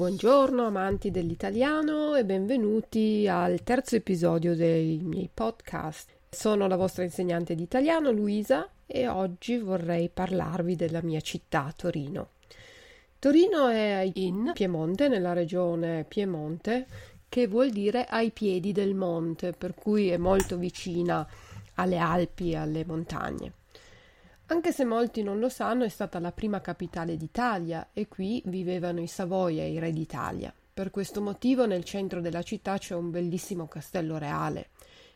Buongiorno amanti dell'italiano e benvenuti al terzo episodio dei miei podcast. Sono la vostra insegnante di italiano Luisa e oggi vorrei parlarvi della mia città Torino. Torino è in Piemonte, nella regione Piemonte, che vuol dire ai piedi del monte, per cui è molto vicina alle Alpi e alle montagne. Anche se molti non lo sanno, è stata la prima capitale d'Italia e qui vivevano i Savoia i re d'Italia. Per questo motivo nel centro della città c'è un bellissimo castello reale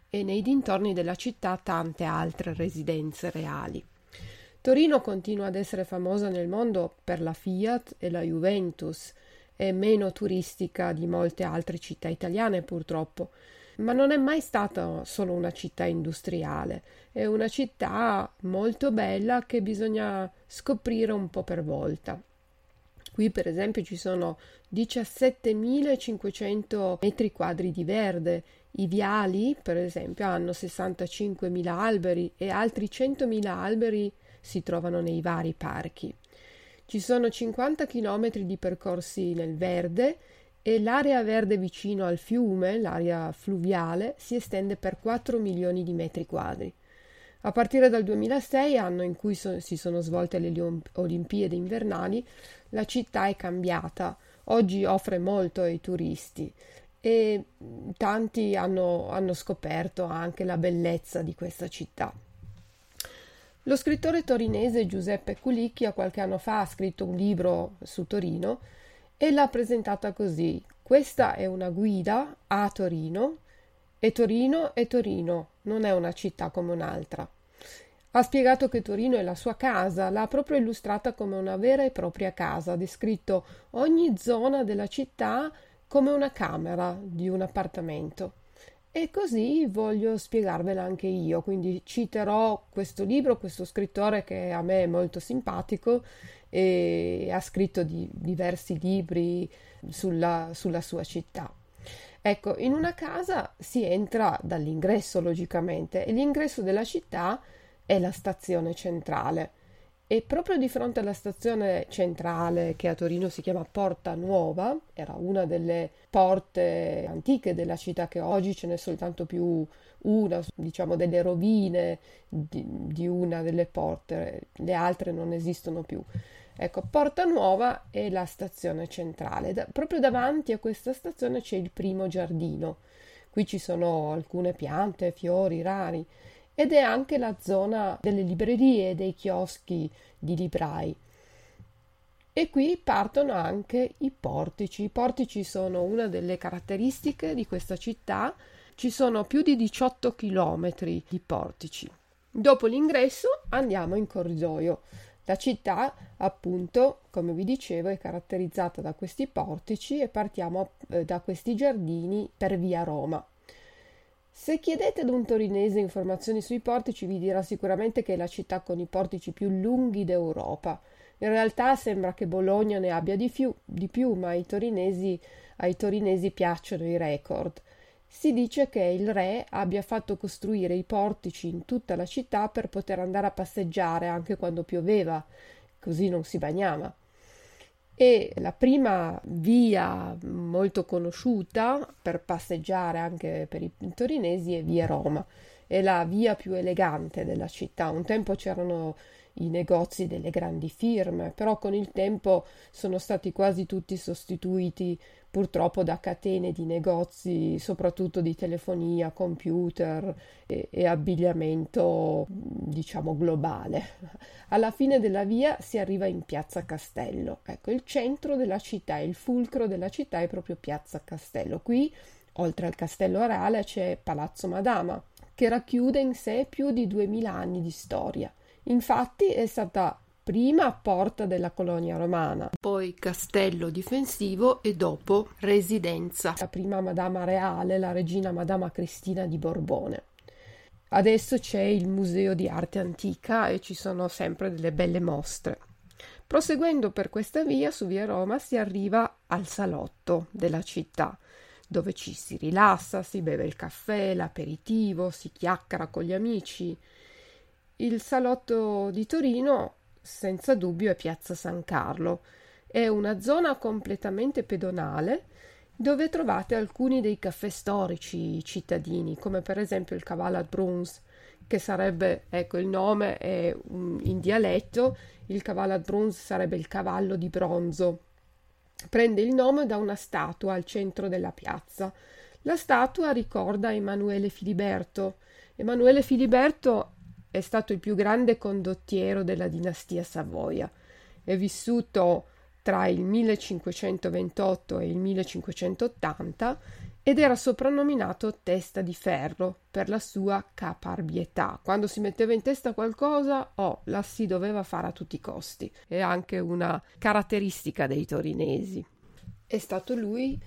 e nei dintorni della città tante altre residenze reali. Torino continua ad essere famosa nel mondo per la Fiat e la Juventus, è meno turistica di molte altre città italiane purtroppo, ma non è mai stata solo una città industriale, è una città molto bella che bisogna scoprire un po' per volta. Qui per esempio ci sono 17.500 metri quadri di verde, i viali per esempio hanno 65.000 alberi e altri 100.000 alberi si trovano nei vari parchi. Ci sono 50 km di percorsi nel verde e l'area verde vicino al fiume, l'area fluviale, si estende per 4 milioni di metri quadri. A partire dal 2006, anno in cui so- si sono svolte le Olimpiadi invernali, la città è cambiata. Oggi offre molto ai turisti e tanti hanno, hanno scoperto anche la bellezza di questa città. Lo scrittore torinese Giuseppe Culicchia qualche anno fa ha scritto un libro su Torino e l'ha presentata così. Questa è una guida a Torino e Torino è Torino, non è una città come un'altra. Ha spiegato che Torino è la sua casa, l'ha proprio illustrata come una vera e propria casa, ha descritto ogni zona della città come una camera di un appartamento. E così voglio spiegarvela anche io, quindi citerò questo libro, questo scrittore che a me è molto simpatico e ha scritto di, diversi libri sulla, sulla sua città. Ecco, in una casa si entra dall'ingresso logicamente e l'ingresso della città è la stazione centrale e proprio di fronte alla stazione centrale che a Torino si chiama Porta Nuova, era una delle porte antiche della città che oggi ce n'è soltanto più una, diciamo delle rovine di, di una delle porte, le altre non esistono più. Ecco, Porta Nuova è la stazione centrale. Da, proprio davanti a questa stazione c'è il primo giardino. Qui ci sono alcune piante, fiori rari ed è anche la zona delle librerie e dei chioschi di librai. E qui partono anche i portici. I portici sono una delle caratteristiche di questa città. Ci sono più di 18 chilometri di portici. Dopo l'ingresso andiamo in corridoio. La città, appunto, come vi dicevo, è caratterizzata da questi portici e partiamo eh, da questi giardini per via Roma. Se chiedete ad un torinese informazioni sui portici, vi dirà sicuramente che è la città con i portici più lunghi d'Europa. In realtà sembra che Bologna ne abbia di più, di più ma ai torinesi, ai torinesi piacciono i record. Si dice che il re abbia fatto costruire i portici in tutta la città per poter andare a passeggiare anche quando pioveva, così non si bagnava e la prima via molto conosciuta per passeggiare anche per i torinesi è via Roma, è la via più elegante della città. Un tempo c'erano i negozi delle grandi firme, però con il tempo sono stati quasi tutti sostituiti purtroppo da catene di negozi, soprattutto di telefonia, computer e, e abbigliamento, diciamo, globale. Alla fine della via si arriva in Piazza Castello. Ecco, il centro della città, il fulcro della città è proprio Piazza Castello. Qui, oltre al Castello Reale, c'è Palazzo Madama, che racchiude in sé più di duemila anni di storia. Infatti è stata prima porta della colonia romana, poi castello difensivo e dopo residenza. La prima Madama Reale, la regina Madama Cristina di Borbone. Adesso c'è il Museo di Arte Antica e ci sono sempre delle belle mostre. Proseguendo per questa via, su via Roma, si arriva al salotto della città, dove ci si rilassa, si beve il caffè, l'aperitivo, si chiacchiera con gli amici. Il salotto di Torino senza dubbio è Piazza San Carlo È una zona completamente pedonale dove trovate alcuni dei caffè storici cittadini, come per esempio il Cavallo Bruns, che sarebbe, ecco il nome è um, in dialetto, il Cavallo Bruns sarebbe il cavallo di bronzo. Prende il nome da una statua al centro della piazza. La statua ricorda Emanuele Filiberto. Emanuele Filiberto è stato il più grande condottiero della dinastia Savoia. È vissuto tra il 1528 e il 1580 ed era soprannominato testa di ferro per la sua caparbietà. Quando si metteva in testa qualcosa, oh, la si doveva fare a tutti i costi. È anche una caratteristica dei torinesi. È stato lui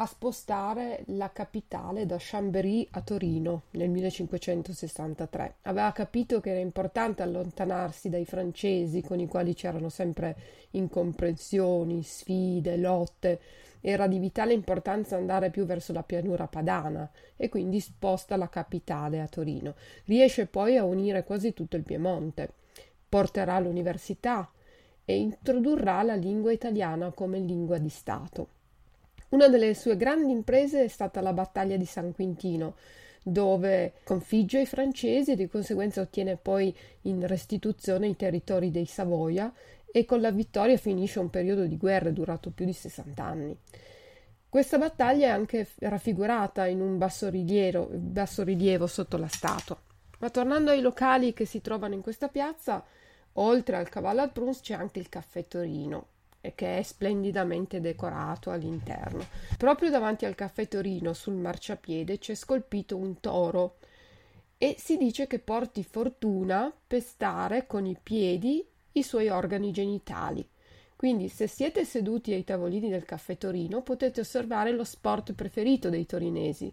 a spostare la capitale da Chambéry a Torino nel 1563. Aveva capito che era importante allontanarsi dai francesi con i quali c'erano sempre incomprensioni, sfide, lotte. Era di vitale importanza andare più verso la pianura padana e quindi sposta la capitale a Torino. Riesce poi a unire quasi tutto il Piemonte. Porterà l'università e introdurrà la lingua italiana come lingua di Stato. Una delle sue grandi imprese è stata la battaglia di San Quintino, dove configge i francesi e di conseguenza ottiene poi in restituzione i territori dei Savoia e con la vittoria finisce un periodo di guerra durato più di 60 anni. Questa battaglia è anche raffigurata in un bassorilievo, bassorilievo sotto la statua. Ma tornando ai locali che si trovano in questa piazza, oltre al cavallo al Prunz c'è anche il caffè Torino, che è splendidamente decorato all'interno. Proprio davanti al caffè Torino, sul marciapiede, c'è scolpito un toro e si dice che porti fortuna pestare con i piedi i suoi organi genitali. Quindi, se siete seduti ai tavolini del caffè Torino, potete osservare lo sport preferito dei torinesi,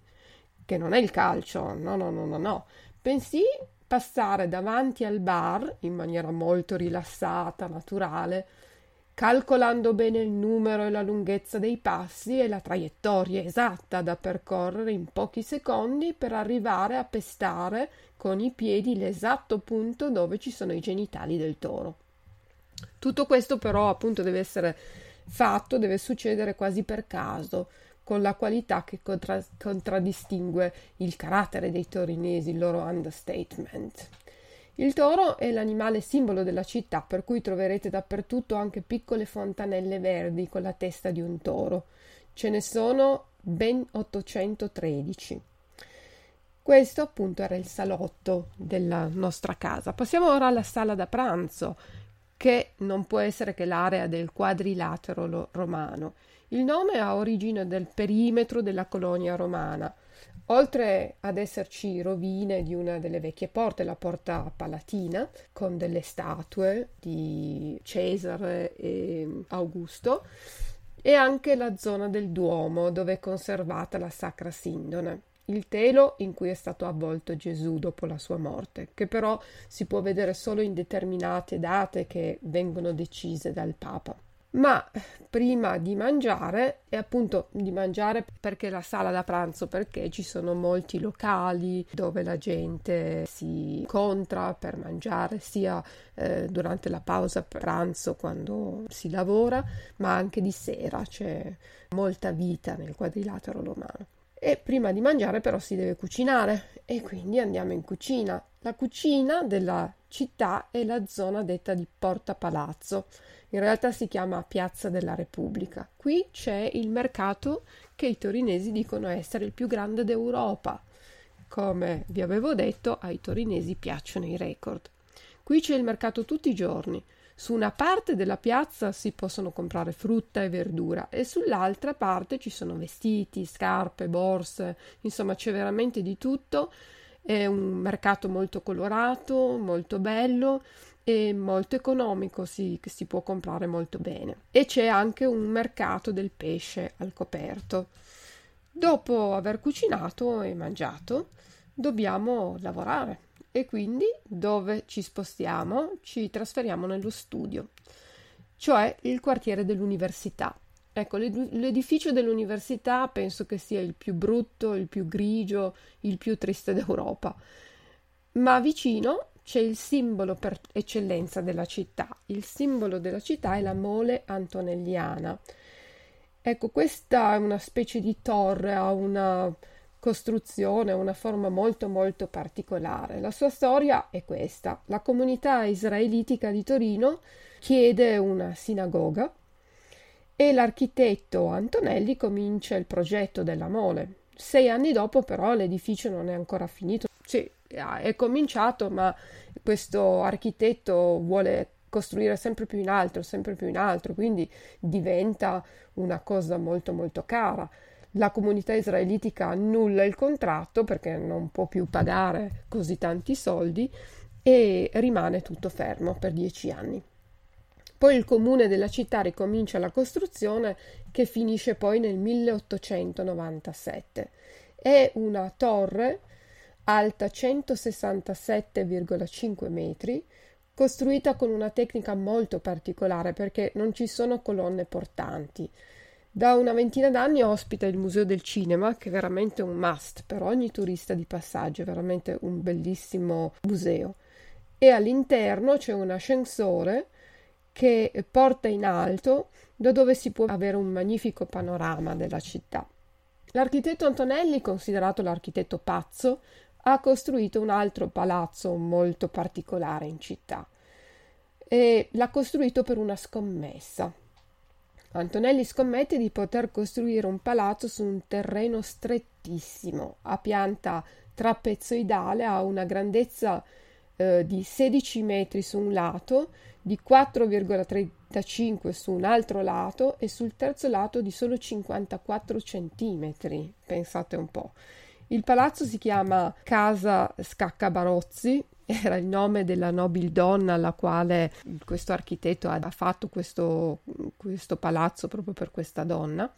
che non è il calcio, no, no, no, no, no, bensì passare davanti al bar in maniera molto rilassata, naturale, calcolando bene il numero e la lunghezza dei passi e la traiettoria esatta da percorrere in pochi secondi per arrivare a pestare con i piedi l'esatto punto dove ci sono i genitali del toro. Tutto questo però appunto deve essere fatto, deve succedere quasi per caso, con la qualità che contra- contraddistingue il carattere dei torinesi, il loro understatement. Il toro è l'animale simbolo della città, per cui troverete dappertutto anche piccole fontanelle verdi con la testa di un toro. Ce ne sono ben 813. Questo appunto era il salotto della nostra casa. Passiamo ora alla sala da pranzo, che non può essere che l'area del quadrilatero romano. Il nome ha origine del perimetro della colonia romana. Oltre ad esserci rovine di una delle vecchie porte, la porta palatina, con delle statue di Cesare e Augusto, e anche la zona del Duomo dove è conservata la Sacra Sindone, il telo in cui è stato avvolto Gesù dopo la sua morte, che però si può vedere solo in determinate date che vengono decise dal Papa ma prima di mangiare e appunto di mangiare perché la sala da pranzo perché ci sono molti locali dove la gente si incontra per mangiare sia eh, durante la pausa pranzo quando si lavora ma anche di sera. C'è molta vita nel quadrilatero romano. E prima di mangiare però si deve cucinare. E quindi andiamo in cucina. La cucina della città è la zona detta di Porta Palazzo in realtà si chiama Piazza della Repubblica. Qui c'è il mercato che i torinesi dicono essere il più grande d'Europa. Come vi avevo detto, ai torinesi piacciono i record. Qui c'è il mercato tutti i giorni. Su una parte della piazza si possono comprare frutta e verdura e sull'altra parte ci sono vestiti, scarpe, borse, insomma c'è veramente di tutto. È un mercato molto colorato, molto bello e molto economico, che si può comprare molto bene. E c'è anche un mercato del pesce al coperto. Dopo aver cucinato e mangiato, dobbiamo lavorare e quindi dove ci spostiamo? Ci trasferiamo nello studio, cioè il quartiere dell'università. Ecco, l'edificio dell'università penso che sia il più brutto, il più grigio, il più triste d'Europa. Ma vicino c'è il simbolo per eccellenza della città. Il simbolo della città è la mole antonelliana. Ecco, questa è una specie di torre, ha una costruzione, una forma molto molto particolare. La sua storia è questa. La comunità israelitica di Torino chiede una sinagoga e l'architetto Antonelli comincia il progetto della mole. Sei anni dopo però l'edificio non è ancora finito. Sì, è cominciato, ma questo architetto vuole costruire sempre più in alto, sempre più in alto, quindi diventa una cosa molto molto cara. La comunità israelitica annulla il contratto perché non può più pagare così tanti soldi e rimane tutto fermo per dieci anni. Poi il comune della città ricomincia la costruzione che finisce poi nel 1897. È una torre alta 167,5 metri, costruita con una tecnica molto particolare perché non ci sono colonne portanti. Da una ventina d'anni ospita il Museo del Cinema, che è veramente un must per ogni turista di passaggio, è veramente un bellissimo museo. E all'interno c'è un ascensore che porta in alto, da dove si può avere un magnifico panorama della città. L'architetto Antonelli, considerato l'architetto pazzo, ha costruito un altro palazzo molto particolare in città e l'ha costruito per una scommessa. Antonelli scommette di poter costruire un palazzo su un terreno strettissimo, a pianta trapezoidale, a una grandezza eh, di 16 metri su un lato, di 4,35 su un altro lato e sul terzo lato di solo 54 centimetri. Pensate un po'. Il palazzo si chiama Casa Scaccabarozzi, era il nome della nobildonna alla quale questo architetto ha fatto questo, questo palazzo proprio per questa donna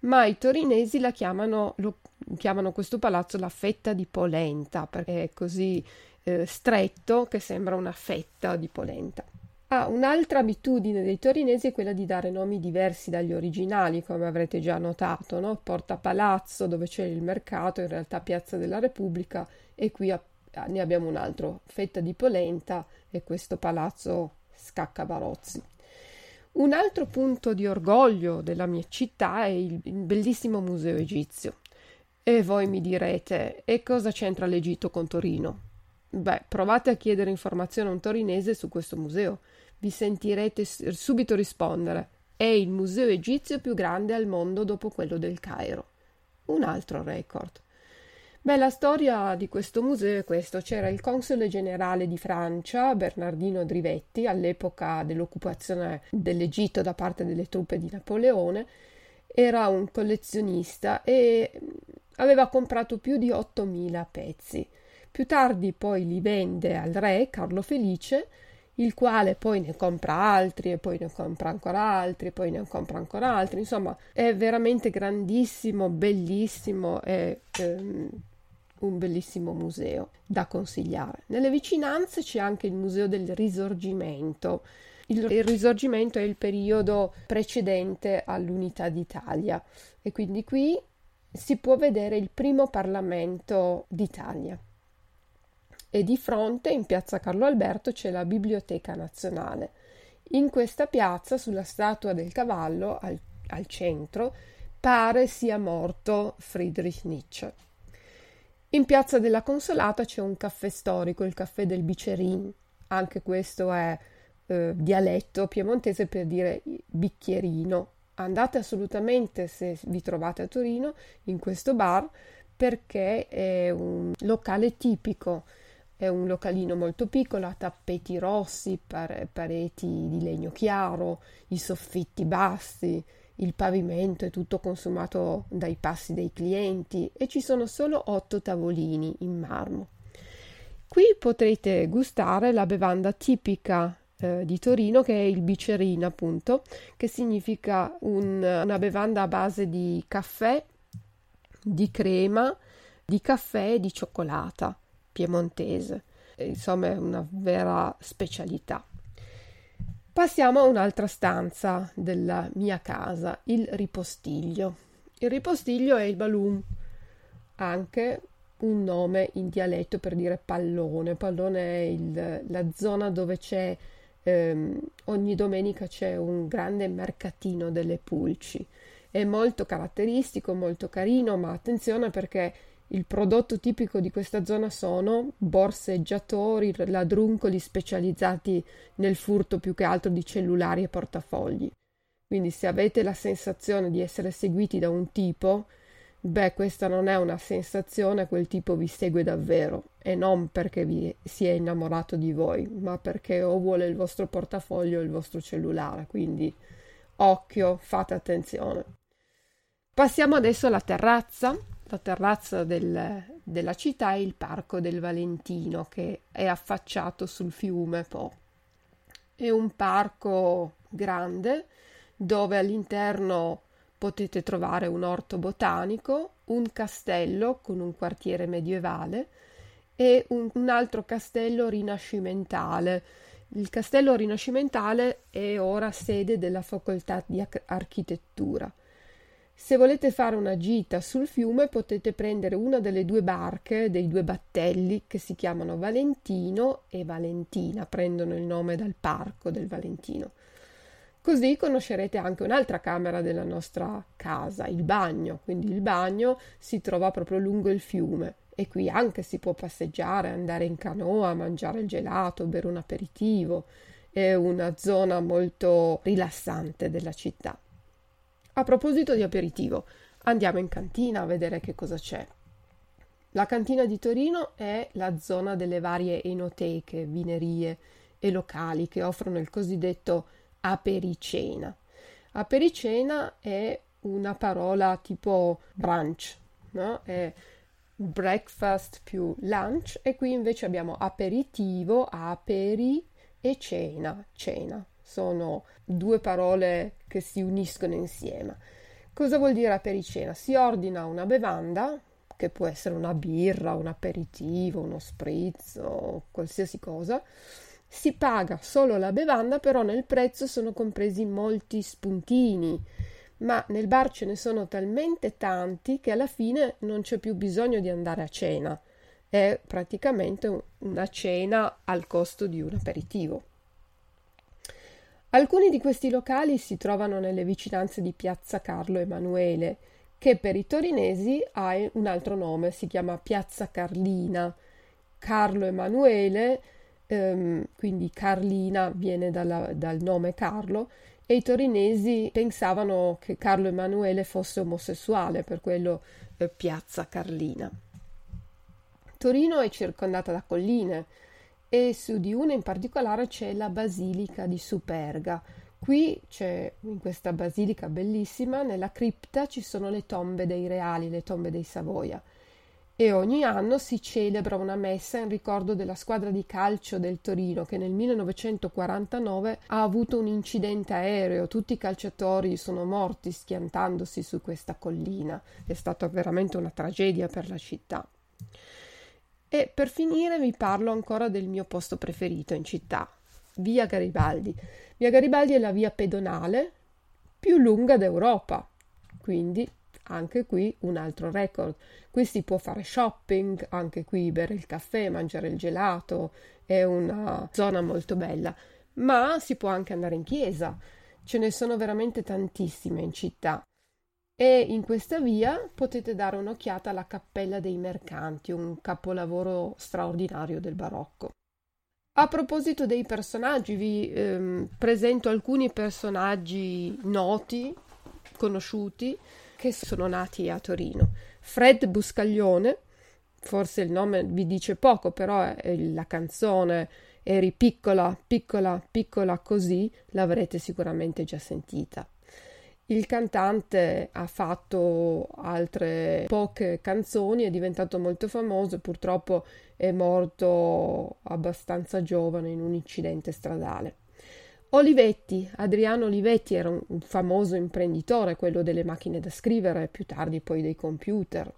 ma i torinesi la chiamano, lo, chiamano questo palazzo la fetta di polenta perché è così eh, stretto che sembra una fetta di polenta. Ah, un'altra abitudine dei torinesi è quella di dare nomi diversi dagli originali, come avrete già notato, no? Porta Palazzo, dove c'è il mercato, in realtà Piazza della Repubblica, e qui a, ne abbiamo un altro, Fetta di Polenta, e questo palazzo Scaccabarozzi. Un altro punto di orgoglio della mia città è il bellissimo museo egizio. E voi mi direte, e cosa c'entra l'Egitto con Torino? Beh, provate a chiedere informazioni a un torinese su questo museo. Vi sentirete subito rispondere. È il museo egizio più grande al mondo dopo quello del Cairo. Un altro record. Beh, la storia di questo museo è questo. C'era il console generale di Francia, Bernardino Drivetti, all'epoca dell'occupazione dell'Egitto da parte delle truppe di Napoleone. Era un collezionista e aveva comprato più di 8.000 pezzi. Più tardi poi li vende al re Carlo Felice, il quale poi ne compra altri e poi ne compra ancora altri e poi ne compra ancora altri. Insomma, è veramente grandissimo, bellissimo e ehm, un bellissimo museo da consigliare. Nelle vicinanze c'è anche il Museo del Risorgimento. Il, il Risorgimento è il periodo precedente all'Unità d'Italia e quindi qui si può vedere il primo Parlamento d'Italia e di fronte in piazza Carlo Alberto c'è la Biblioteca Nazionale. In questa piazza, sulla statua del cavallo, al, al centro, pare sia morto Friedrich Nietzsche. In piazza della Consolata c'è un caffè storico, il caffè del Bicerin. Anche questo è eh, dialetto piemontese per dire bicchierino. Andate assolutamente, se vi trovate a Torino, in questo bar perché è un locale tipico è un localino molto piccolo, ha tappeti rossi, pareti di legno chiaro, i soffitti bassi, il pavimento è tutto consumato dai passi dei clienti e ci sono solo otto tavolini in marmo. Qui potrete gustare la bevanda tipica eh, di Torino che è il bicerin appunto, che significa un, una bevanda a base di caffè, di crema, di caffè e di cioccolata piemontese. Insomma, è una vera specialità. Passiamo a un'altra stanza della mia casa, il ripostiglio. Il ripostiglio è il balloon, anche un nome in dialetto per dire pallone. Pallone è il, la zona dove c'è ehm, ogni domenica c'è un grande mercatino delle pulci. È molto caratteristico, molto carino, ma attenzione perché il prodotto tipico di questa zona sono borseggiatori, ladruncoli specializzati nel furto più che altro di cellulari e portafogli. Quindi se avete la sensazione di essere seguiti da un tipo, beh, questa non è una sensazione, quel tipo vi segue davvero e non perché vi si è innamorato di voi, ma perché o vuole il vostro portafoglio o il vostro cellulare. Quindi occhio, fate attenzione. Passiamo adesso alla terrazza la terrazza del, della città è il Parco del Valentino che è affacciato sul fiume Po. È un parco grande dove all'interno potete trovare un orto botanico, un castello con un quartiere medievale e un, un altro castello rinascimentale. Il castello rinascimentale è ora sede della facoltà di architettura. Se volete fare una gita sul fiume potete prendere una delle due barche dei due battelli che si chiamano Valentino e Valentina, prendono il nome dal parco del Valentino. Così conoscerete anche un'altra camera della nostra casa, il bagno. Quindi il bagno si trova proprio lungo il fiume e qui anche si può passeggiare, andare in canoa, mangiare il gelato, bere un aperitivo. È una zona molto rilassante della città. A proposito di aperitivo, andiamo in cantina a vedere che cosa c'è. La cantina di Torino è la zona delle varie enoteche, vinerie e locali che offrono il cosiddetto apericena. Apericena è una parola tipo brunch, no? È breakfast più lunch e qui invece abbiamo aperitivo, aperi e cena, cena sono due parole che si uniscono insieme. Cosa vuol dire apericena? Si ordina una bevanda, che può essere una birra, un aperitivo, uno spritz o qualsiasi cosa, si paga solo la bevanda, però nel prezzo sono compresi molti spuntini, ma nel bar ce ne sono talmente tanti che alla fine non c'è più bisogno di andare a cena. È praticamente una cena al costo di un aperitivo. Alcuni di questi locali si trovano nelle vicinanze di Piazza Carlo Emanuele, che per i torinesi ha un altro nome, si chiama Piazza Carlina. Carlo Emanuele, ehm, quindi Carlina viene dalla, dal nome Carlo, e i torinesi pensavano che Carlo Emanuele fosse omosessuale, per quello eh, Piazza Carlina. Torino è circondata da colline, e su di una in particolare c'è la basilica di Superga. Qui c'è in questa basilica bellissima, nella cripta ci sono le tombe dei reali, le tombe dei Savoia. E ogni anno si celebra una messa in ricordo della squadra di calcio del Torino che nel 1949 ha avuto un incidente aereo, tutti i calciatori sono morti schiantandosi su questa collina. È stata veramente una tragedia per la città. E per finire vi parlo ancora del mio posto preferito in città, via Garibaldi. Via Garibaldi è la via pedonale più lunga d'Europa, quindi anche qui un altro record. Qui si può fare shopping, anche qui bere il caffè, mangiare il gelato, è una zona molto bella, ma si può anche andare in chiesa. Ce ne sono veramente tantissime in città e in questa via potete dare un'occhiata alla Cappella dei Mercanti, un capolavoro straordinario del barocco. A proposito dei personaggi, vi ehm, presento alcuni personaggi noti, conosciuti, che sono nati a Torino. Fred Buscaglione, forse il nome vi dice poco, però la canzone Eri piccola, piccola, piccola così, l'avrete sicuramente già sentita. Il cantante ha fatto altre poche canzoni, è diventato molto famoso purtroppo è morto abbastanza giovane in un incidente stradale. Olivetti, Adriano Olivetti era un, famoso imprenditore, quello delle macchine da scrivere, più tardi poi dei computer.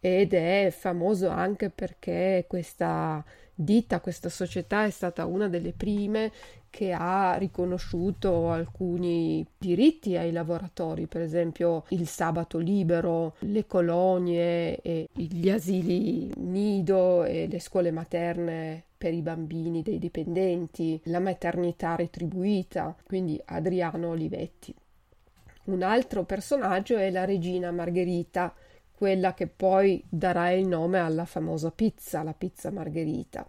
ed è famoso anche perché questa ditta, questa società è stata una delle prime che ha riconosciuto alcuni diritti ai lavoratori, per esempio il sabato libero, le colonie, gli asili nido e le scuole materne per i bambini dei dipendenti, la maternità retribuita, quindi Adriano Olivetti. Un altro personaggio è la regina Margherita, quella che poi darà il nome alla famosa pizza, la pizza Margherita.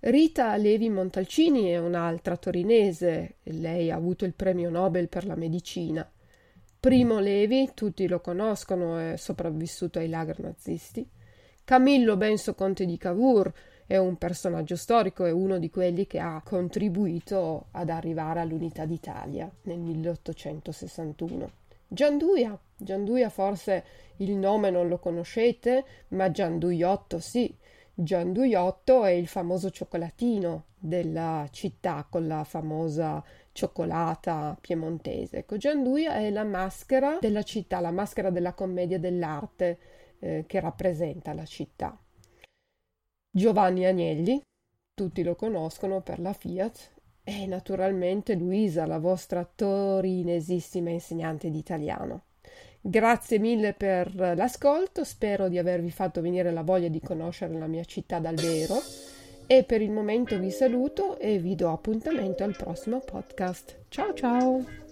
Rita Levi Montalcini è un'altra torinese, lei ha avuto il premio Nobel per la medicina. Primo Levi, tutti lo conoscono, è sopravvissuto ai lager nazisti. Camillo Benso Conte di Cavour è un personaggio storico, è uno di quelli che ha contribuito ad arrivare all'unità d'Italia nel 1861. Gianduia, Gianduia forse il nome non lo conoscete, ma Gianduiotto sì. Gianduiotto è il famoso cioccolatino della città con la famosa cioccolata piemontese. Ecco, Gianduia è la maschera della città, la maschera della commedia dell'arte eh, che rappresenta la città. Giovanni Agnelli, tutti lo conoscono per la Fiat, e naturalmente Luisa, la vostra torinesissima insegnante di italiano. Grazie mille per l'ascolto, spero di avervi fatto venire la voglia di conoscere la mia città dal vero e per il momento vi saluto e vi do appuntamento al prossimo podcast. Ciao ciao!